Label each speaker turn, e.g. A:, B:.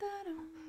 A: Da-dum.